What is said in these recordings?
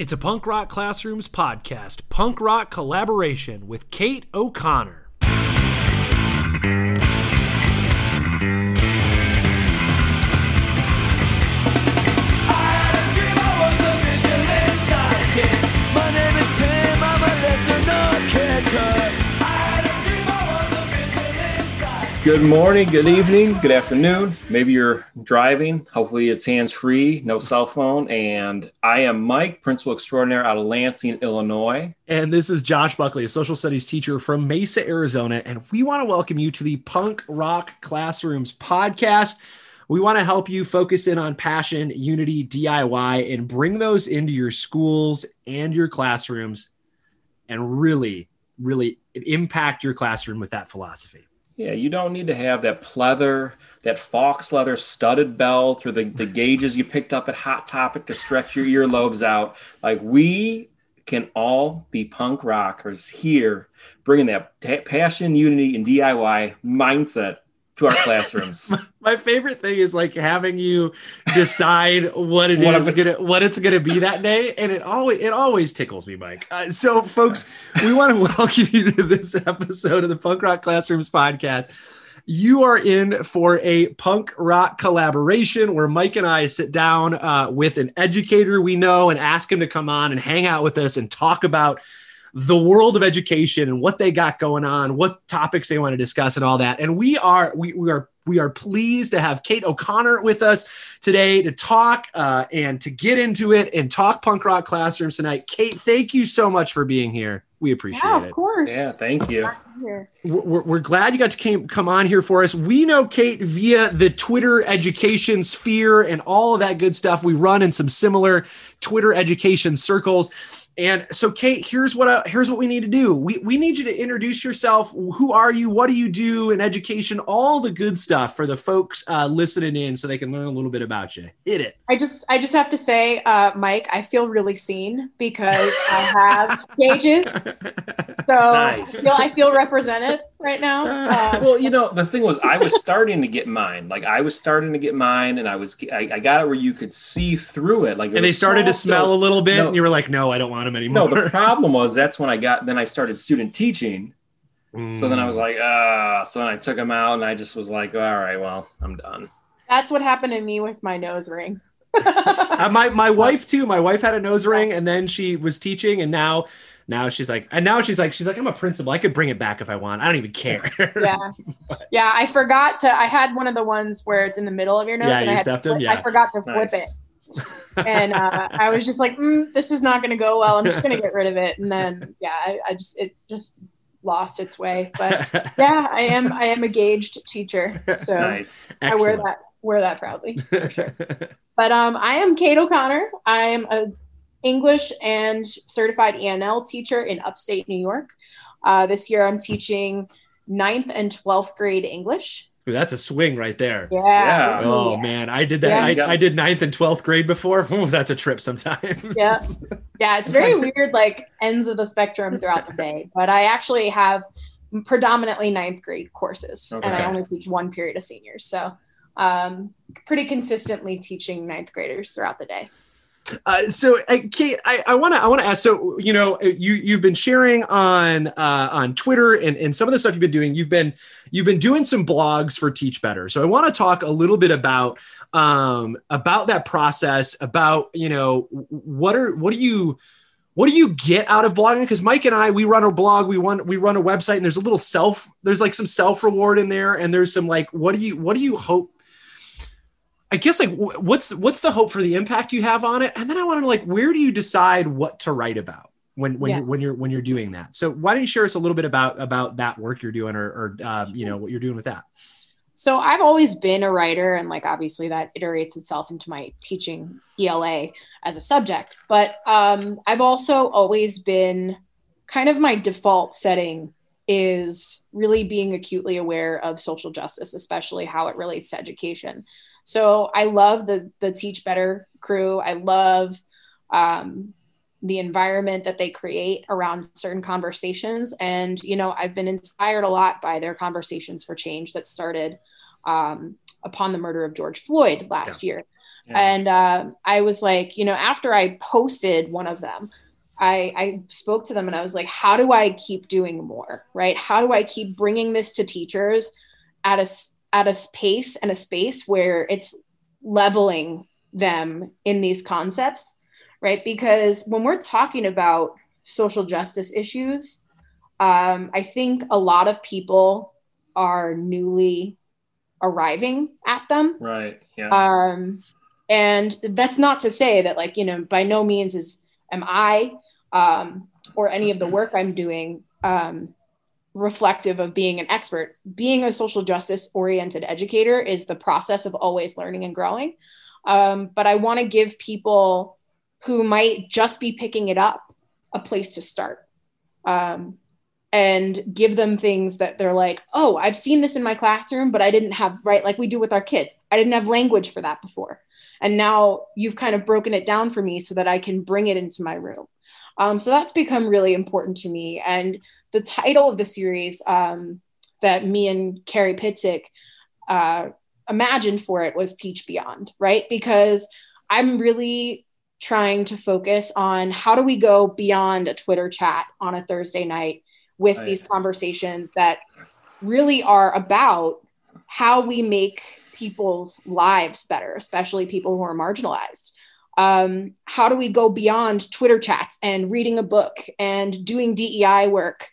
It's a Punk Rock Classrooms podcast, punk rock collaboration with Kate O'Connor. Good morning, good evening, good afternoon. Maybe you're driving. Hopefully, it's hands free, no cell phone. And I am Mike, principal extraordinaire out of Lansing, Illinois. And this is Josh Buckley, a social studies teacher from Mesa, Arizona. And we want to welcome you to the Punk Rock Classrooms podcast. We want to help you focus in on passion, unity, DIY, and bring those into your schools and your classrooms and really, really impact your classroom with that philosophy. Yeah, you don't need to have that pleather, that fox leather studded belt, or the, the gauges you picked up at Hot Topic to stretch your earlobes out. Like we can all be punk rockers here, bringing that t- passion, unity, and DIY mindset to our classrooms. My favorite thing is like having you decide what it what is gonna what it's gonna be that day, and it always it always tickles me, Mike. Uh, so, folks, we want to welcome you to this episode of the Punk Rock Classrooms podcast. You are in for a punk rock collaboration where Mike and I sit down uh, with an educator we know and ask him to come on and hang out with us and talk about the world of education and what they got going on, what topics they want to discuss, and all that. And we are we, we are we are pleased to have Kate O'Connor with us today to talk uh, and to get into it and talk punk rock classrooms tonight. Kate, thank you so much for being here. We appreciate yeah, it. Of course. Yeah, thank you. We're, we're glad you got to came, come on here for us. We know Kate via the Twitter education sphere and all of that good stuff. We run in some similar Twitter education circles. And so, Kate, here's what I, here's what we need to do. We we need you to introduce yourself. Who are you? What do you do in education? All the good stuff for the folks uh, listening in, so they can learn a little bit about you. Hit it. I just I just have to say, uh, Mike, I feel really seen because I have gauges, so nice. I, feel, I feel represented right now. Um, well, you know, the thing was, I was starting to get mine. Like I was starting to get mine, and I was I, I got it where you could see through it. Like, it and they started to smell a little bit, no, and you were like, "No, I don't want them anymore." No, the problem was that's when I got. Then I started student teaching. Mm. So then I was mm. like, ah. So then I took them out, and I just was like, all right, well, I'm done. That's what happened to me with my nose ring. uh, my my wife too. My wife had a nose ring, and then she was teaching, and now now she's like, and now she's like, she's like, I'm a principal. I could bring it back if I want. I don't even care. yeah, yeah. I forgot to. I had one of the ones where it's in the middle of your nose. Yeah, your septum. Flip, yeah, I forgot to nice. flip it, and uh, I was just like, mm, this is not going to go well. I'm just going to get rid of it. And then, yeah, I, I just it just lost its way. But yeah, I am I am a gauged teacher, so nice. I wear that wear that proudly. Sure. but um, I am Kate O'Connor. I am a English and certified ENL teacher in upstate New York. Uh, this year I'm teaching ninth and 12th grade English. Ooh, that's a swing right there. Yeah. yeah. Oh yeah. man, I did that. Yeah. I, I, did ninth and 12th grade before. Ooh, that's a trip sometimes. Yeah. Yeah. It's very weird, like ends of the spectrum throughout the day. But I actually have predominantly ninth grade courses okay. and I only teach one period of seniors. So um, pretty consistently teaching ninth graders throughout the day. Uh, so, uh, Kate, I want to I want to ask. So, you know, uh, you you've been sharing on uh, on Twitter and, and some of the stuff you've been doing. You've been you've been doing some blogs for Teach Better. So, I want to talk a little bit about um, about that process. About you know what are what do you what do you get out of blogging? Because Mike and I, we run a blog, we run we run a website, and there's a little self there's like some self reward in there, and there's some like what do you what do you hope I guess like what's what's the hope for the impact you have on it, and then I want to like where do you decide what to write about when when yeah. you're when you're when you're doing that? So why don't you share us a little bit about about that work you're doing, or, or um, you know what you're doing with that? So I've always been a writer, and like obviously that iterates itself into my teaching ELA as a subject. But um, I've also always been kind of my default setting is really being acutely aware of social justice, especially how it relates to education. So I love the the Teach Better crew. I love um, the environment that they create around certain conversations. And you know, I've been inspired a lot by their conversations for change that started um, upon the murder of George Floyd last yeah. year. Yeah. And uh, I was like, you know, after I posted one of them, I, I spoke to them and I was like, how do I keep doing more? Right? How do I keep bringing this to teachers at a at a pace and a space where it's leveling them in these concepts, right? Because when we're talking about social justice issues, um, I think a lot of people are newly arriving at them. Right. Yeah. Um, and that's not to say that, like, you know, by no means is am I um, or any of the work I'm doing um, reflective of being an expert. Being a social justice oriented educator is the process of always learning and growing. Um, but I want to give people who might just be picking it up a place to start um, and give them things that they're like, oh, I've seen this in my classroom, but I didn't have, right? Like we do with our kids. I didn't have language for that before. And now you've kind of broken it down for me so that I can bring it into my room. Um, so that's become really important to me. And the title of the series um, that me and Carrie Pitzik uh, imagined for it was Teach Beyond, right? Because I'm really trying to focus on how do we go beyond a Twitter chat on a Thursday night with right. these conversations that really are about how we make people's lives better, especially people who are marginalized um, how do we go beyond Twitter chats and reading a book and doing DEI work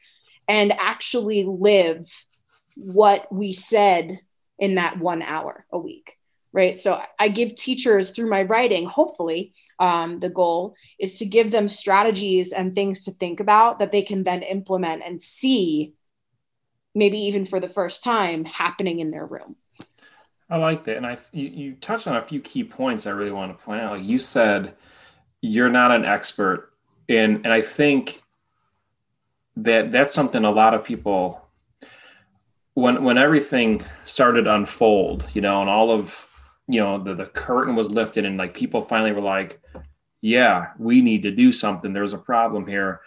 and actually live what we said in that one hour a week? Right. So I give teachers through my writing, hopefully, um, the goal is to give them strategies and things to think about that they can then implement and see, maybe even for the first time, happening in their room. I like that, and I you, you touched on a few key points I really want to point out. Like you said, you're not an expert in, and I think that that's something a lot of people when when everything started unfold, you know, and all of you know the the curtain was lifted, and like people finally were like, "Yeah, we need to do something. There's a problem here."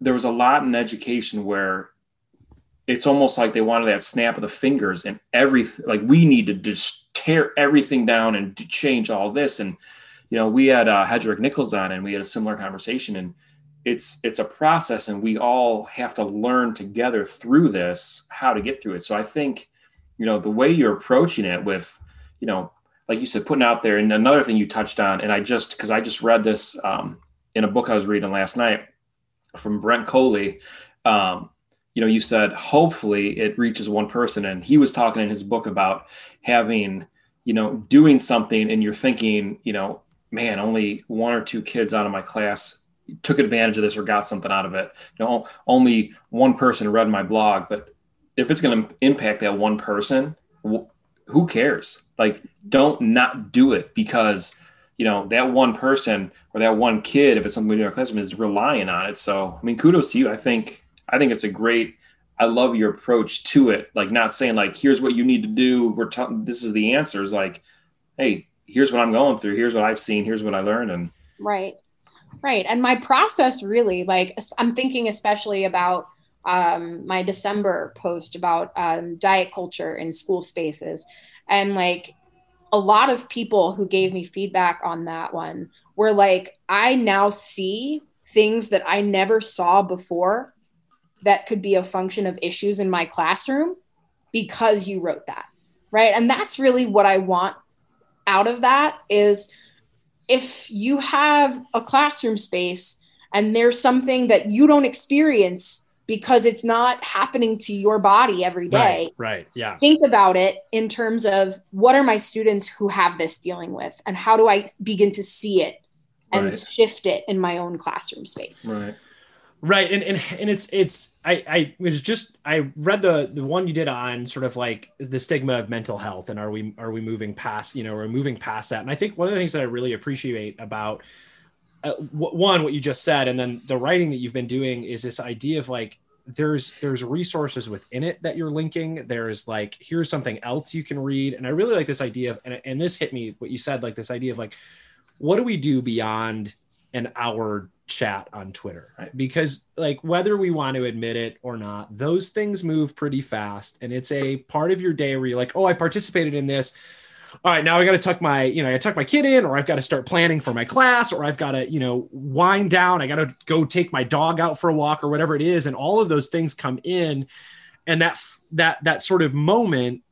There was a lot in education where it's almost like they wanted that snap of the fingers and everything like we need to just tear everything down and change all this. And you know we had uh, Hedrick Nichols on and we had a similar conversation and it's it's a process and we all have to learn together through this how to get through it. So i think you know the way you're approaching it with you know like you said putting out there and another thing you touched on and i just because i just read this um, in a book i was reading last night from brent coley um, you know you said hopefully it reaches one person and he was talking in his book about having you know doing something and you're thinking you know man only one or two kids out of my class took advantage of this or got something out of it. You know only one person read my blog but if it's going to impact that one person who cares? Like don't not do it because you know that one person or that one kid if it's something in our classroom is relying on it. So i mean kudos to you. I think I think it's a great. I love your approach to it. Like not saying like, here's what you need to do. We're talking. This is the answers. Like, hey, here's what I'm going through. Here's what I've seen. Here's what I learned. And right, right. And my process really, like, I'm thinking especially about um, my December post about um, diet culture in school spaces, and like a lot of people who gave me feedback on that one were like, I now see things that I never saw before that could be a function of issues in my classroom because you wrote that right and that's really what i want out of that is if you have a classroom space and there's something that you don't experience because it's not happening to your body every day. Right, right, yeah. Think about it in terms of what are my students who have this dealing with and how do I begin to see it and right. shift it in my own classroom space. Right. Right. And, and, and it's, it's, I, I was just, I read the, the one you did on sort of like the stigma of mental health and are we, are we moving past, you know, we're moving past that. And I think one of the things that I really appreciate about uh, one, what you just said, and then the writing that you've been doing is this idea of like, there's there's resources within it that you're linking there's like here's something else you can read and i really like this idea of and, and this hit me what you said like this idea of like what do we do beyond an hour chat on Twitter, right? Because like whether we want to admit it or not, those things move pretty fast and it's a part of your day where you're like, "Oh, I participated in this. all right, now I got to tuck my, you know, I tuck my kid in, or I've got to start planning for my class, or I've got to, you know, wind down. I got to go take my dog out for a walk, or whatever it is, and all of those things come in, and that that that sort of moment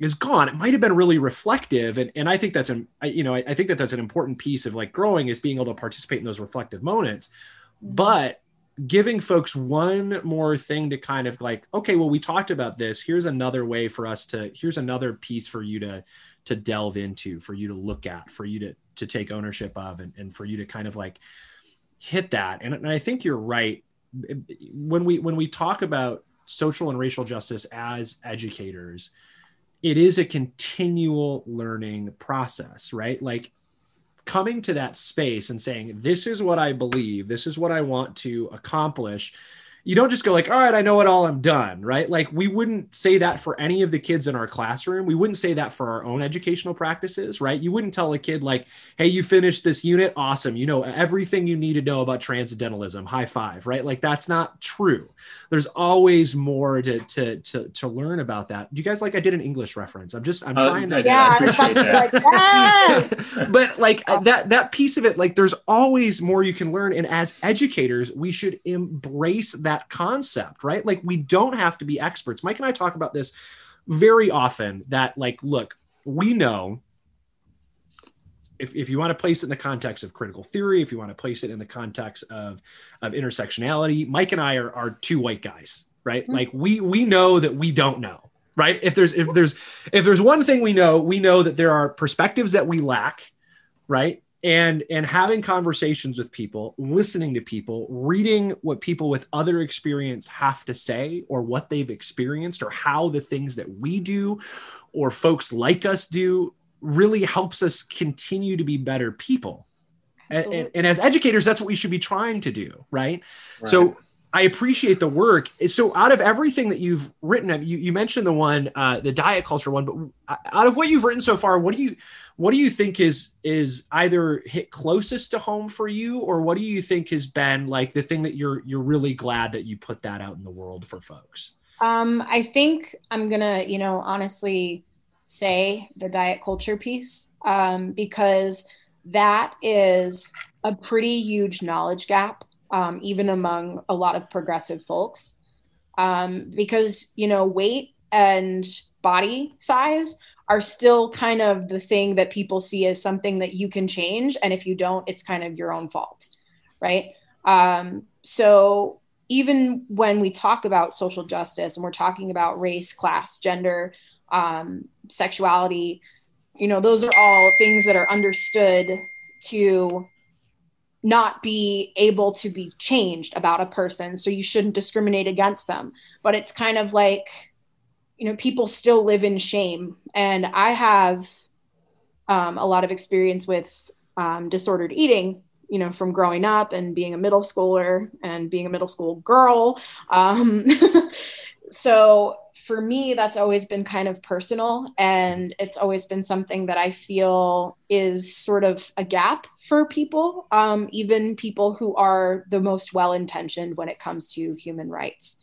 is gone. It might have been really reflective, and and I think that's an, you know, I, I think that that's an important piece of like growing is being able to participate in those reflective moments, mm-hmm. but giving folks one more thing to kind of like okay well we talked about this. Here's another way for us to here's another piece for you to to delve into for you to look at for you to to take ownership of and, and for you to kind of like hit that. And, and i think you're right. When we when we talk about social and racial justice as educators it is a continual learning process right? Like coming to that space and saying this is what i believe. This is what i want to accomplish you don't just go like, all right, I know it all, I'm done, right? Like we wouldn't say that for any of the kids in our classroom. We wouldn't say that for our own educational practices, right? You wouldn't tell a kid like, hey, you finished this unit, awesome. You know everything you need to know about transcendentalism, high five, right? Like that's not true. There's always more to to to, to learn about that. Do you guys like I did an English reference? I'm just I'm uh, trying to yeah, appreciate that. Like, yes! but like that that piece of it, like there's always more you can learn. And as educators, we should embrace that that concept, right? Like we don't have to be experts. Mike and I talk about this very often that like look, we know if, if you want to place it in the context of critical theory, if you want to place it in the context of, of intersectionality, Mike and I are, are two white guys, right? Mm-hmm. Like we we know that we don't know, right? If there's if there's if there's one thing we know, we know that there are perspectives that we lack, right? And and having conversations with people listening to people reading what people with other experience have to say or what they've experienced or how the things that we do or folks like us do really helps us continue to be better people. And, and, and, as educators that's what we should be trying to do right, right. so I appreciate the work. So, out of everything that you've written, you, you mentioned the one, uh, the diet culture one, but out of what you've written so far, what do you, what do you think is is either hit closest to home for you, or what do you think has been like the thing that you're you're really glad that you put that out in the world for folks? Um, I think I'm gonna, you know, honestly say the diet culture piece um, because that is a pretty huge knowledge gap um, even among a lot of progressive folks. Um, because, you know, weight and body size are still kind of the thing that people see as something that you can change. And if you don't, it's kind of your own fault. Right. Um, so even when we talk about social justice and we're talking about race, class, gender, um, sexuality, you know, those are all things that are understood to not be able to be changed about a person so you shouldn't discriminate against them. But it's kind of like you know people still live in shame. And i have um, a lot of experience with um, disordered eating you know from growing up and being a middle schooler and being a middle school girl. Um, so for me, that's always been kind of personal. And it's always been something that I feel is sort of a gap for people, um, even people who are the most well intentioned when it comes to human rights.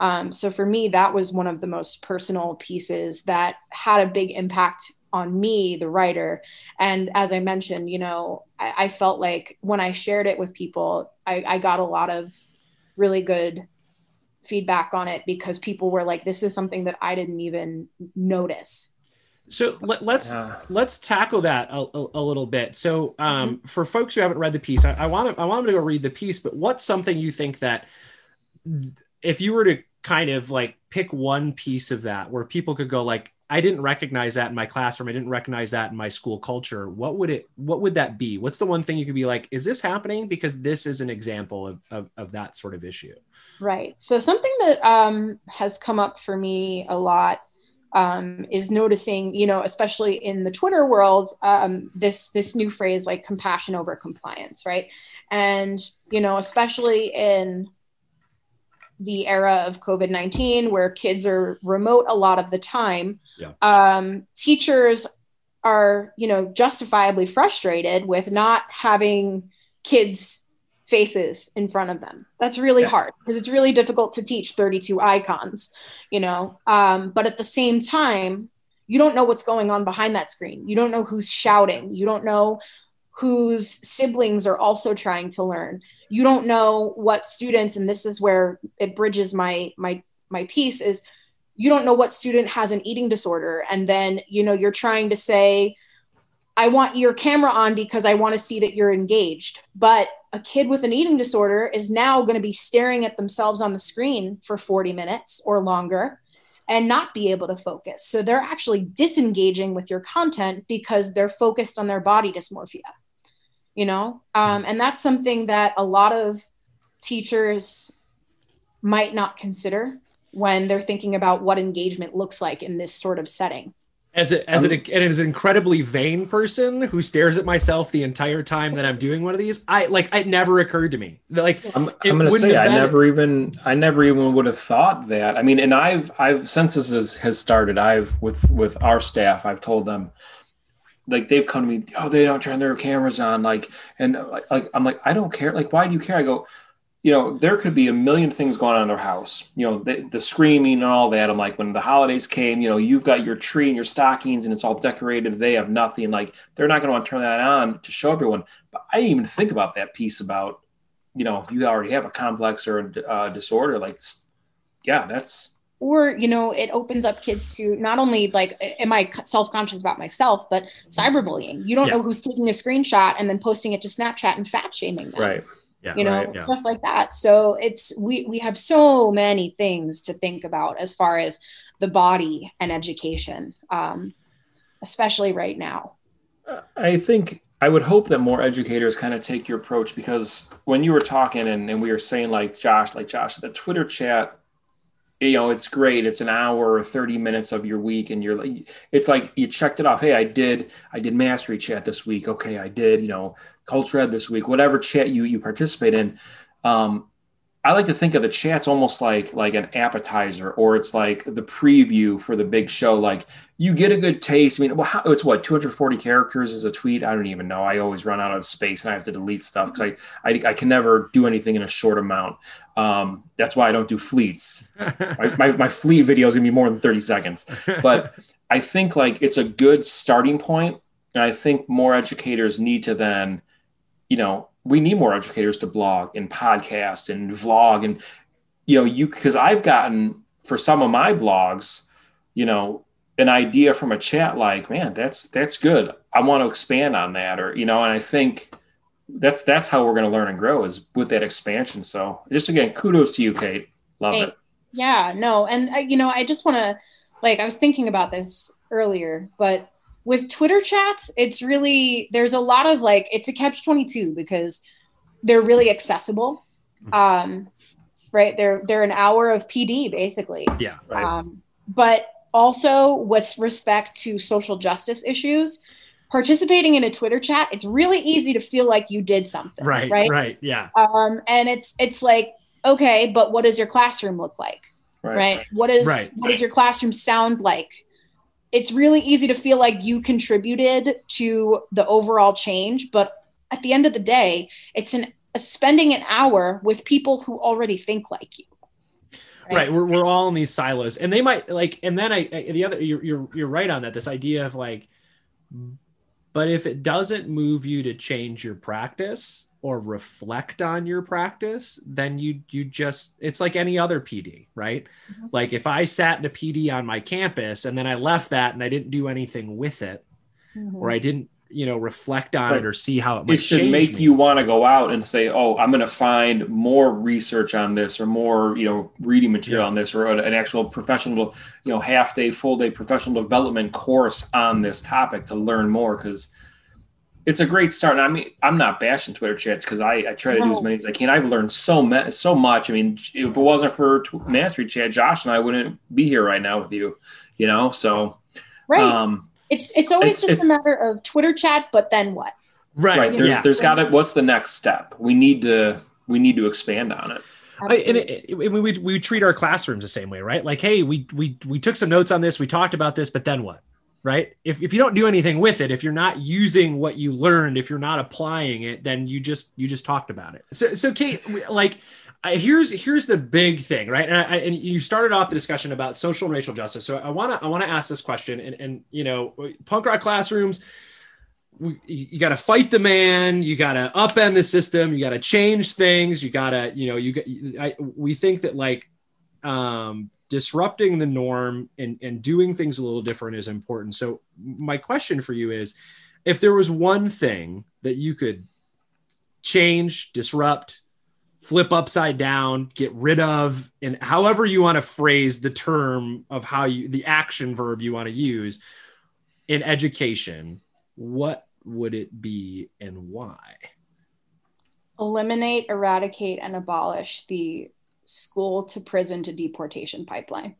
Um, so for me, that was one of the most personal pieces that had a big impact on me, the writer. And as I mentioned, you know, I, I felt like when I shared it with people, I, I got a lot of really good feedback on it because people were like, this is something that I didn't even notice. So let, us let's, yeah. let's tackle that a, a, a little bit. So um, mm-hmm. for folks who haven't read the piece, I, I want to I want them to go read the piece. But what's something you think that if you were to kind of like pick one piece of that where people could go like, I didn't recognize that in my classroom. I didn't recognize that in my school culture. What would it what would that be? What's the one thing you could be like, is this happening? Because this is an example of, of, of that sort of issue. Right. So something that um, has come up for me a lot um, is noticing, you know, especially in the Twitter world, um, this this new phrase like compassion over compliance, right? And you know, especially in the era of COVID 19, where kids are remote a lot of the time, yeah. um, teachers are, you know, justifiably frustrated with not having kids' faces in front of them. That's really yeah. hard because it's really difficult to teach 32 icons, you know. Um, but at the same time, you don't know what's going on behind that screen. You don't know who's shouting. You don't know whose siblings are also trying to learn. You don't know what students, and this is where it bridges my my my piece is you don't know what student has an eating disorder. And then you know you're trying to say i want your camera on because i want to see that you're engaged. But a kid with an eating disorder is now going to be staring at themselves on the screen for 40 minutes or longer and not be able to focus. So they're actually disengaging with your content because they're focused on their body dysmorphia you know um, and that's something that a lot of teachers might not consider when they're thinking about what engagement looks like in this sort of setting. As a, as an, as an incredibly vain person who stares at myself the entire time that I'm doing one of these, I like it never occurred to me. Like I'm, I'm going to say, I never even, I never even would have thought that. I mean, and I've, I've since this has, has started, I've with with our staff, I've told them, like they've come to me, oh, they don't turn their cameras on, like, and like, I'm like, I don't care. Like, why do you care? I go, you know, there could be a million things going on in their house. You know, the, the, screaming and all that. I'm like, when the holidays came, you know, you've got your tree and your stockings and it's all decorated. They have nothing. Like, they're not going to want to turn that on to show everyone. But I didn't even think about that piece about, you know, if you already have a complex or a uh, disorder, like, yeah, that's. Or, you know, it opens up kids to not only like, am I self conscious about myself, but cyberbullying. You don't yeah. know who's taking a screenshot and then posting it to Snapchat and fat shaming them. Right yeah, you know right, yeah. stuff like that so it's we we have so many things to think about as far as the body and education um, especially right now i think i would hope that more educators kind of take your approach because when you were talking and, and we were saying like josh like josh the twitter chat you know it's great. It's an hour or 30 minutes of your week and you're like it's like you checked it off. Hey i did i did mastery chat this week. Okay i did you know culture ed this week whatever chat you you participate in. Um, I like to think of the chats almost like like an appetizer, or it's like the preview for the big show. Like you get a good taste. I mean, well, how, it's what 240 characters is a tweet. I don't even know. I always run out of space and I have to delete stuff because I, I, I can never do anything in a short amount. Um, that's why I don't do fleets. my, my, my fleet video is gonna be more than 30 seconds. But I think like it's a good starting point, and I think more educators need to then, you know, we need more educators to blog and podcast and vlog and you know you because i've gotten for some of my blogs you know an idea from a chat like man that's that's good. I want to expand on that or you know and i think that's that's how we're going to learn and grow is with that expansion. So just again kudos to you kate. Love hey, it. Yeah no and uh, you know i just want to like i was thinking about this earlier but with Twitter chats, it's really there's a lot of like it's a catch 22 because they're really accessible. Mm-hmm. Um, right. They're they're an hour of PD basically. Yeah. Right. Um, but also with respect to social justice issues, participating in a Twitter chat, it's really easy to feel like you did something. Right. Right. Right. Yeah. Um, and it's it's like, okay, but what does your classroom look like? Right. right? What is right. what does your classroom sound like? It's really easy to feel like you contributed to the overall change but at the end of the day it's an spending an hour with people who already think like you right, right. We're, we're all in these silos and they might like and then i, I the other you're, you're you're right on that this idea of like but if it doesn't move you to change your practice or reflect on your practice, then you you just it's like any other PD, right? Mm-hmm. Like if I sat in a PD on my campus and then I left that and I didn't do anything with it, mm-hmm. or I didn't you know reflect on it or see how it might it should make me. you want to go out and say oh i'm going to find more research on this or more you know reading material yeah. on this or an actual professional you know half day full day professional development course on this topic to learn more because it's a great start. And I mean, I'm not bashing Twitter chats because I, I try to no. do as many as I can. I've learned so me- so much. I mean, if it wasn't for tw- Mastery Chat, Josh and I wouldn't be here right now with you. You know, so right. Um, it's it's always it's, just it's, a matter of Twitter chat, but then what? Right. Right. There's yeah. there's got to. What's the next step? We need to we need to expand on it. I, and it, it, we, we, we treat our classrooms the same way, right? Like, hey, we we we took some notes on this, we talked about this, but then what? Right? If, if you don't do anything with it, if you're not using what you learned, if you're not applying it, then you just you just talked about it. So so Kate, like here's here's the big thing, right? And, I, and, you started off the discussion about social and racial justice. So I want to I want to ask this question, and and you know, punk rock classrooms. You got to fight the man. You got to upend the system. You got to change things. You got to, you know, you get. I, we think that like um, disrupting the norm and and doing things a little different is important. So my question for you is, if there was one thing that you could change, disrupt, flip upside down, get rid of, and however you want to phrase the term of how you, the action verb you want to use in education, what would it be and why? Eliminate, eradicate, and abolish the school to prison to deportation pipeline.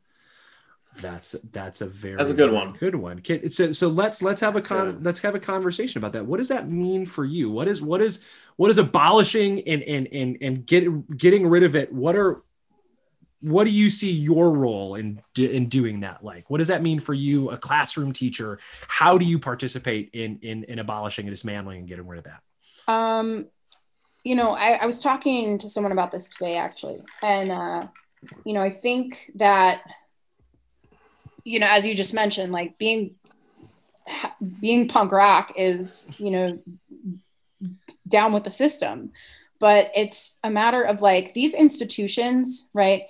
That's that's a very that's a good one. Good one. So so let's let's have a con let's have a conversation about that. What does that mean for you? What is what is what is abolishing and and and and get getting rid of it? What are what do you see your role in in doing that like? What does that mean for you, a classroom teacher? How do you participate in in in abolishing and dismantling and getting rid of that? Um, you know, I, I was talking to someone about this today actually, and uh, you know, I think that you know, as you just mentioned, like being being punk rock is, you know, down with the system. But it's a matter of like these institutions, right?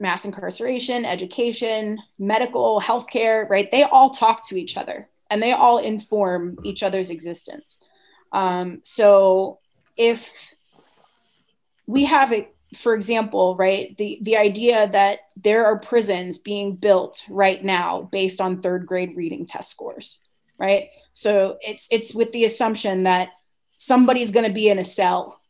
Mass incarceration, education, medical, healthcare, right? They all talk to each other and they all inform each other's existence. Um, so if we have a for example, right, the, the idea that there are prisons being built right now based on third grade reading test scores, right? So it's it's with the assumption that somebody's going to be in a cell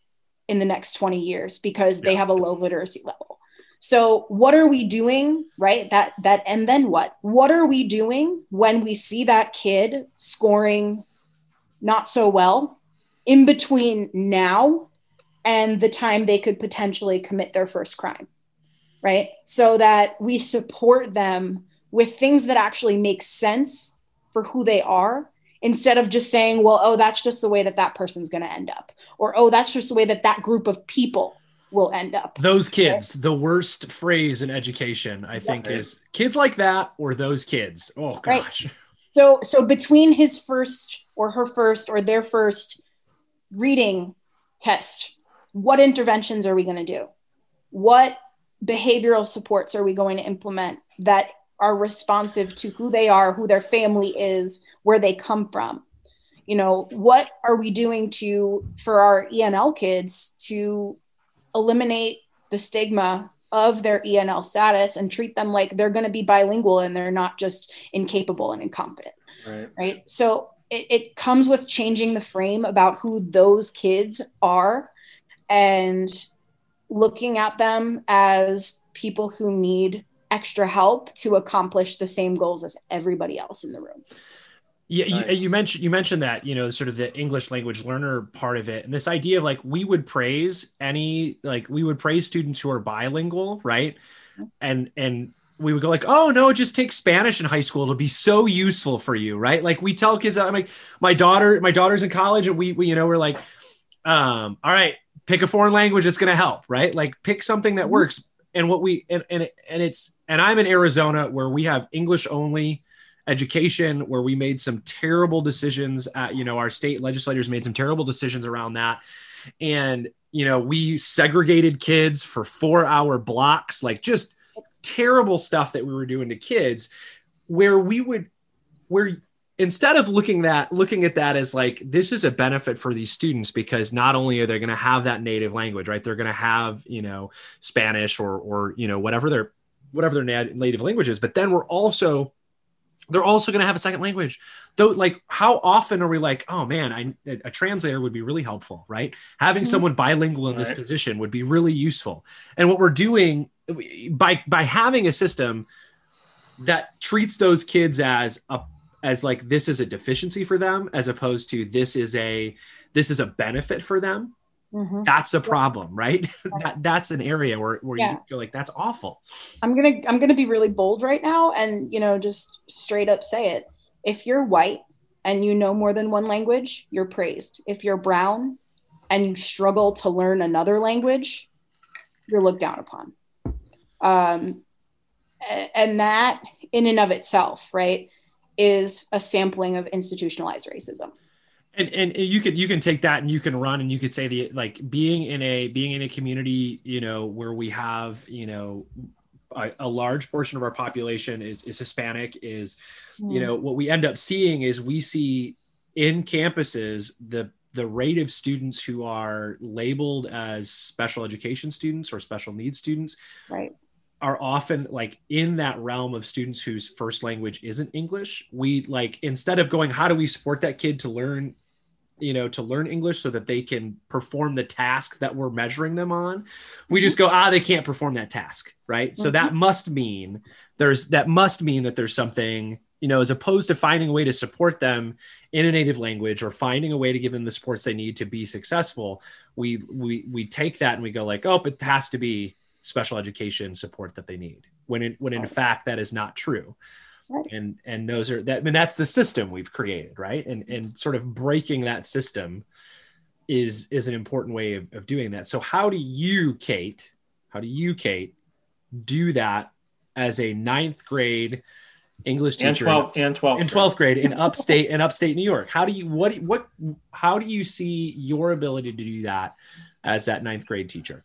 in the next 20 years because they have a low literacy level. So what are we doing, right? That that and then what? What are we doing when we see that kid scoring not so well in between now and the time they could potentially commit their first crime, right? So that we support them with things that actually make sense for who they are instead of just saying, well, oh, that's just the way that that person's going to end up, or oh, that's just the way that that group of people will end up. Those kids, right? the worst phrase in education, I think, is kids like that or those kids. Oh gosh. Right. So, so between his first or her first or their first reading test what interventions are we going to do? What behavioral supports are we going to implement that are responsive to who they are, who their family is, where they come from? You know, what are we doing to for our ENL kids to eliminate the stigma of their ENL status and treat them like they're going to be bilingual and they're not just incapable and incompetent. Right. Right. So it, it comes with changing the frame about who those kids are and looking at them as people who need extra help to accomplish the same goals as everybody else in the room. Yeah, nice. you, you, mentioned you mentioned that you know sort of the English language learner part of it, and this idea of like we would praise any like we would praise students who are bilingual, right? Mm-hmm. And and we would go like, oh no, just take Spanish in high school. It'll be so useful for you, right? Like we tell kids, I'm like, my daughter, my daughter's in college, and we, we you know we're like, um, all right, pick a foreign language that's going to help, right? Like pick something that mm-hmm. works. And what we and and and it's and I'm in Arizona where we have English only education where we made some terrible decisions at you know our state legislators made some terrible decisions around that and you know we segregated kids for 4 hour blocks like just terrible stuff that we were doing to kids where we would where instead of looking that looking at that as like this is a benefit for these students because not only are they going to have that native language right? They're going to have you know spanish or or you know whatever their whatever their native language is but then we're also they're also going to have a second language. Though like how often are we like oh man I, a translator would be really helpful right? Having mm-hmm. someone bilingual in this position would be really useful. And what we're doing by by having a system that treats those kids as a as like this is a deficiency for them as opposed to this is a this is a benefit for them mm-hmm. that's a problem right that that's an area where, where yeah. you feel like that's awful i'm gonna i'm gonna be really bold right now and you know just straight up say it if you're white and you know more than one language, you're praised. If you're brown and you struggle to learn another language, you're looked down upon. Um, and that, in and of itself, right, is a sampling of institutionalized racism. And, and you can you can take that and you can run and you could say the like being in a being in a community you know where we have you know a, a large portion of our population is is Hispanic is you know what we end up seeing is we see in campuses the the rate of students who are labeled as special education students or special needs students right are often like in that realm of students whose first language isn't english we like instead of going how do we support that kid to learn you know to learn english so that they can perform the task that we're measuring them on? We just go ah they can't perform that task right? Mm-hmm. so that must mean there's that must mean that there's something you know as opposed to finding a way to support them in a native language or finding a way to give them the supports they need to be successful we we we take that and we go like oh it has to be special education support that they need when in, when in fact that is not true. Right. and and those are that I mean that's the system we've created right? And and sort of breaking that system is is an important way of, of doing that. So how do you kate how do you kate do that as a ninth grade english teacher and 12 and 12 in 12th grade in upstate in upstate new york? How do you what what how do you see your ability to do that as that ninth grade teacher?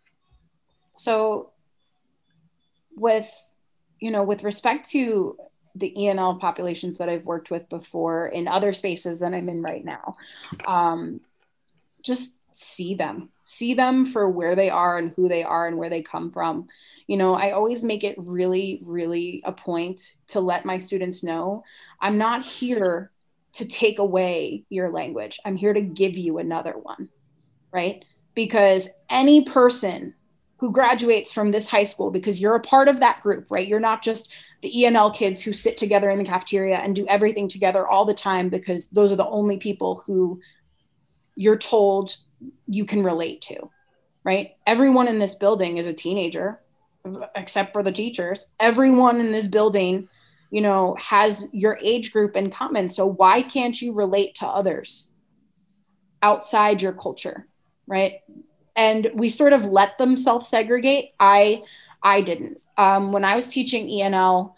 So with you know with respect to the ENL populations that I've worked with before in other spaces that I'm in right now. Um, just see them, see them for where they are and who they are and where they come from. You know, I always make it really, really a point to let my students know I'm not here to take away your language. I'm here to give you another one, right? Because any person who graduates from this high school because you're a part of that group, right? You're not just the ENL kids who sit together in the cafeteria and do everything together all the time because those are the only people who you're told you can relate to, right? Everyone in this building is a teenager, except for the teachers. Everyone in this building, you know, has your age group in common. So why can't you relate to others outside your culture, right? And we sort of let them self segregate. I I didn't. Um, when I was teaching ENL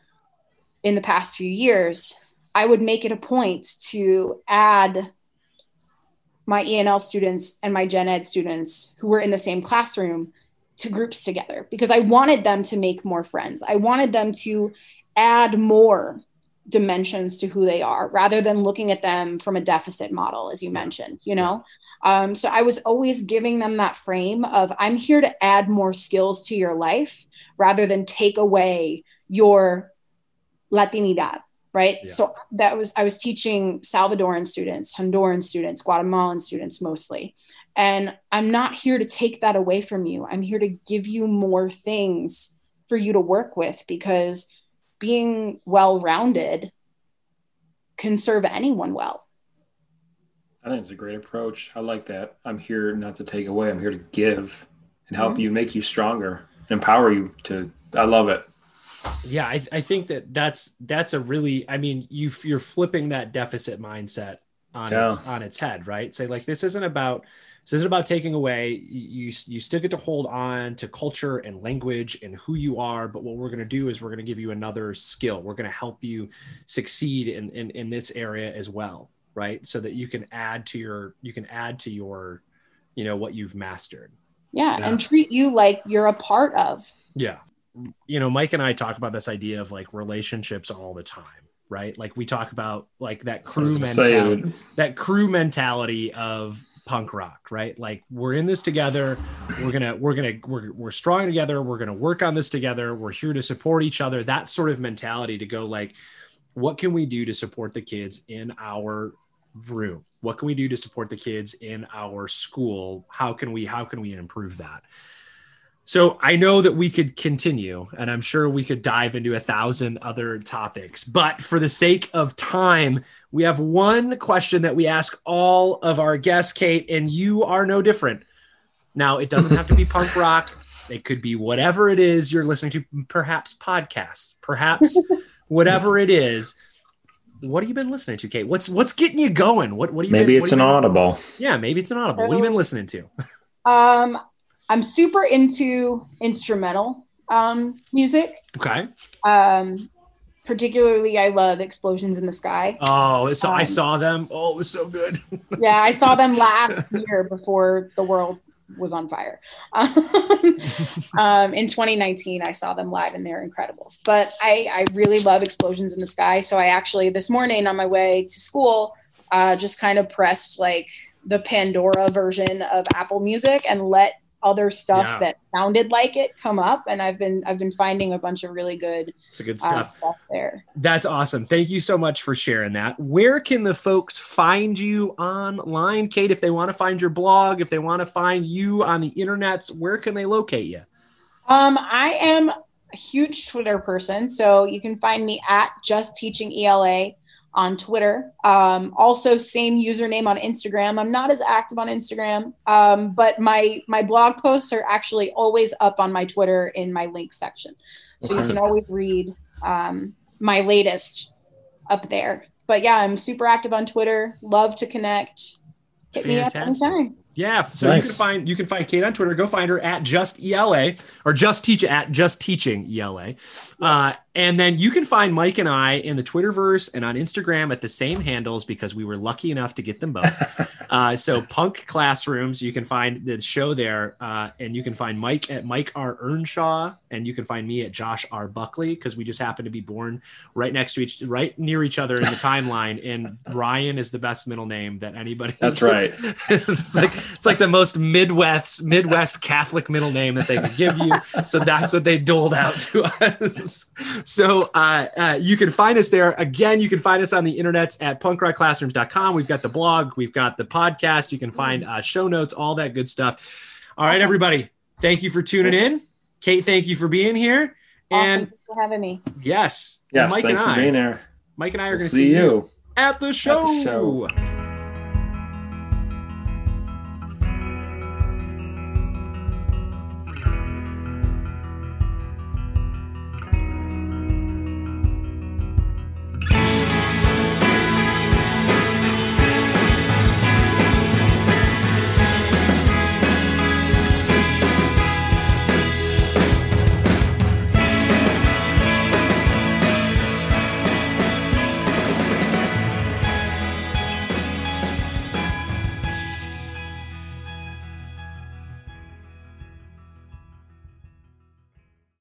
in the past few years, I would make it a point to add my ENL students and my gen ed students who were in the same classroom to groups together because I wanted them to make more friends. I wanted them to add more dimensions to who they are rather than looking at them from a deficit model, as you mentioned, you know? Um, so I was always giving them that frame of I'm here to add more skills to your life rather than take away your Latinidad, right? Yeah. So that was, I was teaching Salvadoran students, Honduran students, Guatemalan students mostly. And I'm not here to take that away from you. I'm here to give you more things for you to work with because being well rounded can serve anyone well I think it's a great approach. I like that. I'm here not to take away. I'm here to give and help mm-hmm. you, make you stronger, empower you to. I love it. Yeah, I, I think that that's that's a really. I mean, you you're flipping that deficit mindset on yeah. its on its head, right? Say like this isn't about this isn't about taking away. You you still get to hold on to culture and language and who you are, but what we're going to do is we're going to give you another skill. We're going to help you succeed in, in in this area as well right? So that you can add to your you can add to your you know what you've mastered. Yeah, yeah. and treat you like you're a part of. Yeah. You know mike and i talk about this idea of like relationships all the time right? Like we talk about like that crew mentality that crew mentality of punk rock right? Like we're in this together. We're gonna we're gonna we're, we're strong together. We're gonna work on this together. We're here to support each other. That sort of mentality to go like what can we do to support the kids in our room? What can we do to support the kids in our school? How can we how can we improve that? So i know that we could continue and i'm sure we could dive into a thousand other topics but for the sake of time we have one question that we ask all of our guests kate and you are no different. Now it doesn't have to be punk rock. It could be whatever it is you're listening to perhaps podcasts perhaps whatever it is what have you been listening to, Kate? What's what's getting you going? What what do you Maybe been, it's what an have you audible. Yeah, maybe it's an audible. What have you been listening to? Um, I'm super into instrumental um, music. Okay. Um, particularly, I love Explosions in the Sky. Oh, so I Um, saw them. Oh, it was so good. Yeah, I saw them last year before the world was on fire. um, in 2019, I saw them live and they're incredible. But I, I really love Explosions in the Sky. So I actually, this morning on my way to school, uh, just kind of pressed like the Pandora version of Apple Music and let other stuff Yeah. that sounded like it come up. And I've been I've been finding a bunch of really good It's a good uh, stuff. stuff there. That's awesome. Thank you so much for sharing that. Where can the folks find you online, Kate? If they want to find your blog, if they want to find you on the internets, where can they locate you? Um, I am a huge Twitter person, so you can find me at Just Teaching ELA on Twitter. Um, also, same username on Instagram. I'm not as active on Instagram, um, but my my blog posts are actually always up on my Twitter in my link section, so you can always read um, my latest up there. But yeah, I'm super active on Twitter. Love to connect. Hit me up Fantastic. anytime. Yeah, so you can find you can find Kate on Twitter. Go find her at just ELA or just teach at just teaching ELA, uh, and then you can find Mike and I in the Twitterverse and on Instagram at the same handles because we were lucky enough to get them both. uh, so Punk Classrooms, you can find the show there, uh, and you can find Mike at Mike R Earnshaw, and you can find me at Josh R Buckley because we just happen to be born right next to each, right near each other in the timeline. And Ryan is the best middle name that anybody. That's right. it's like it's like the most Midwest Midwest Catholic middle name that they could give you. So that's what they doled out to us. So uh, uh, you can find us there. Again, you can find us on the internet at punkrockclassrooms.com. We've got the blog, we've got the podcast. You can find uh, show notes, all that good stuff. All right, everybody. Thank you for tuning in. Kate, thank you for being here. Awesome And Thanks for having me. yes, Yes, Mike thanks and for I, being there. Mike and I are We'll going to see you. at the show. show.